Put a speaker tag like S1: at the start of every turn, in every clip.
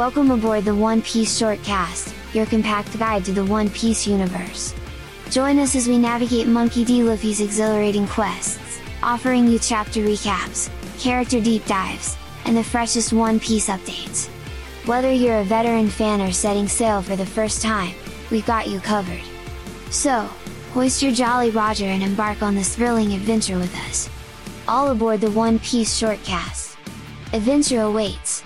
S1: Welcome aboard the One Piece Shortcast, your compact guide to the One Piece universe. Join us as we navigate Monkey D. Luffy's exhilarating quests, offering you chapter recaps, character deep dives, and the freshest One Piece updates. Whether you're a veteran fan or setting sail for the first time, we've got you covered. So, hoist your Jolly Roger and embark on this thrilling adventure with us. All aboard the One Piece Shortcast. Adventure awaits!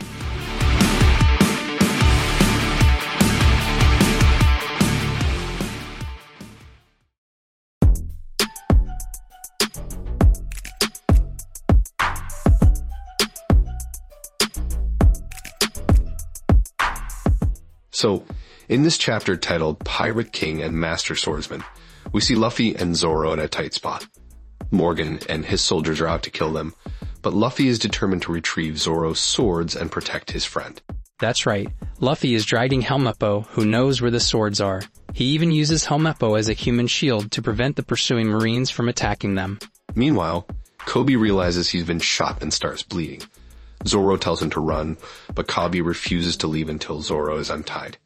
S2: So, in this chapter titled Pirate King and Master Swordsman, we see Luffy and Zoro in a tight spot. Morgan and his soldiers are out to kill them, but Luffy is determined to retrieve Zoro's swords and protect his friend.
S3: That's right. Luffy is dragging Helmeppo, who knows where the swords are. He even uses Helmeppo as a human shield to prevent the pursuing Marines from attacking them.
S2: Meanwhile, Koby realizes he's been shot and starts bleeding. Zoro tells him to run, but Koby refuses to leave until Zoro is untied.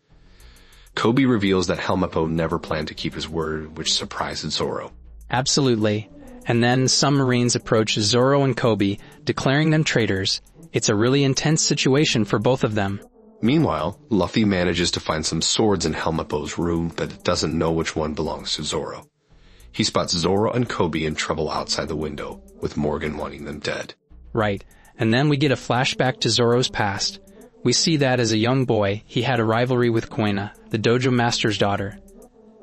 S2: Koby reveals that Helmeppo never planned to keep his word, which surprises Zoro.
S3: Absolutely. And then some Marines approach Zoro and Koby, declaring them traitors. It's a really intense situation for both of them.
S2: Meanwhile, Luffy manages to find some swords in Helmeppo's room, but doesn't know which one belongs to Zoro. He spots Zoro and Koby in trouble outside the window, with Morgan wanting them dead.
S3: Right. And then we get a flashback to Zoro's past. We see that as a young boy, he had a rivalry with Kuina, the dojo master's daughter.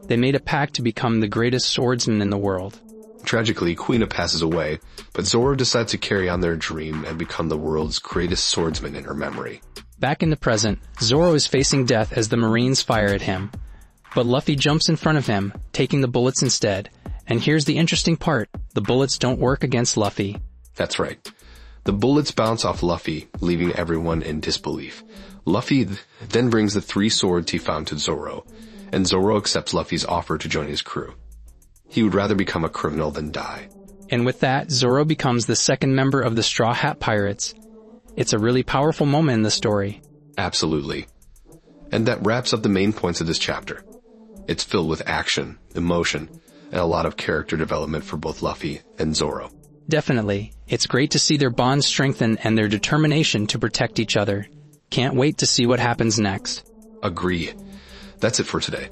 S3: They made a pact to become the greatest swordsman in the world.
S2: Tragically, Kuina passes away, but Zoro decides to carry on their dream and become the world's greatest swordsman in her memory.
S3: Back in the present, Zoro is facing death as the Marines fire at him. But Luffy jumps in front of him, taking the bullets instead. And here's the interesting part, the bullets don't work against Luffy.
S2: That's right. The bullets bounce off Luffy, leaving everyone in disbelief. Luffy then brings the three swords he found to Zoro, and Zoro accepts Luffy's offer to join his crew. He would rather become a criminal than die.
S3: And with that, Zoro becomes the second member of the Straw Hat Pirates. It's a really powerful moment in the story.
S2: Absolutely. And that wraps up the main points of this chapter. It's filled with action, emotion, and a lot of character development for both Luffy and Zoro.
S3: Definitely. It's great to see their bond strengthen and their determination to protect each other. Can't wait to see what happens next.
S2: Agree. That's it for today.